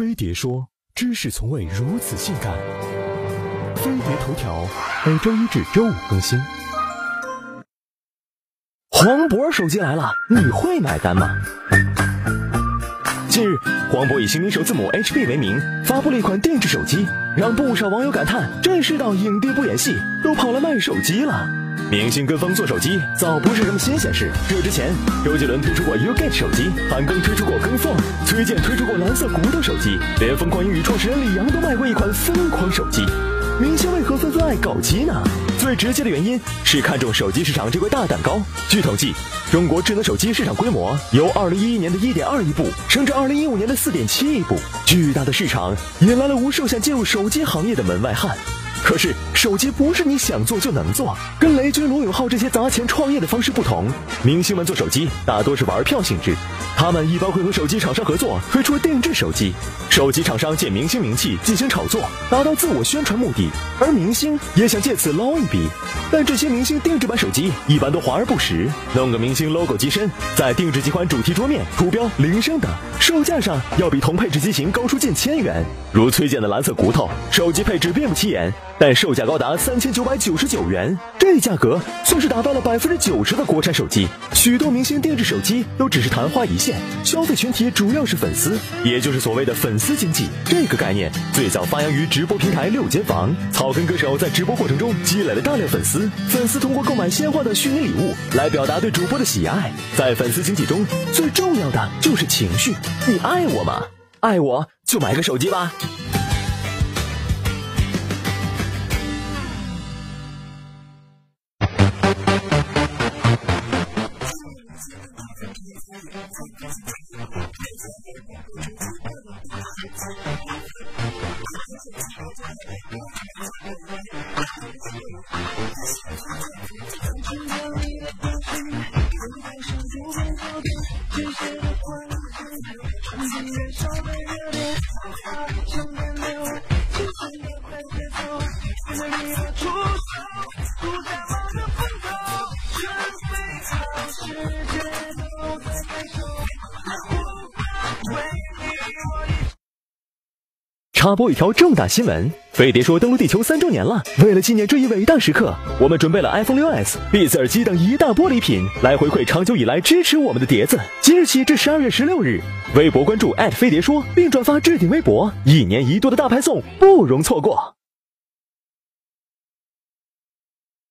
飞碟说：“知识从未如此性感。”飞碟头条每周一至周五更新。黄渤手机来了，你会买单吗？近日，黄渤以新名首字母 HB 为名，发布了一款定制手机，让不少网友感叹：这世道影帝不演戏，都跑来卖手机了。明星跟风做手机，早不是什么新鲜事。这之前，周杰伦推出过 U Get 手机，韩庚推出过跟风，崔健推出过蓝色骨头手机，连疯狂英语创始人李阳都卖过一款疯狂手机。明星为何纷纷爱搞机呢？最直接的原因是看中手机市场这块大蛋糕。据统计，中国智能手机市场规模由2011年的一点二亿部升至2015年的四点七亿部，巨大的市场引来了无数想进入手机行业的门外汉。可是手机不是你想做就能做，跟雷军、罗永浩这些砸钱创业的方式不同。明星们做手机大多是玩票性质，他们一般会和手机厂商合作推出定制手机，手机厂商借明星名气进行炒作，达到自我宣传目的，而明星也想借此捞一笔。但这些明星定制版手机一般都华而不实，弄个明星 logo 机身，再定制几款主题桌面、图标、铃声等，售价上要比同配置机型高出近千元。如崔健的蓝色骨头，手机配置并不起眼。但售价高达三千九百九十九元，这价格算是达到了百分之九十的国产手机。许多明星定制手机都只是昙花一现，消费群体主要是粉丝，也就是所谓的粉丝经济。这个概念最早发扬于直播平台六间房，草根歌手在直播过程中积累了大量粉丝，粉丝通过购买鲜花等虚拟礼物来表达对主播的喜爱。在粉丝经济中，最重要的就是情绪。你爱我吗？爱我就买个手机吧。心里有些痛，却装作没有；眼睛有些红，却强颜欢笑。曾经的梦，如今变得那么遥远。曾经的爱，如今变得如此遥远。曾经的我，还心存侥幸，藏着你的表情，微笑上不会狡辩，真实的谎言。曾经燃烧的热。插播一条重大新闻：飞碟说登陆地球三周年了。为了纪念这一伟大时刻，我们准备了 iPhone 6s、Beats 耳机等一大波礼品，来回馈长久以来支持我们的碟子。即日起至十二月十六日，微博关注飞碟说，并转发置顶微博，一年一度的大派送不容错过。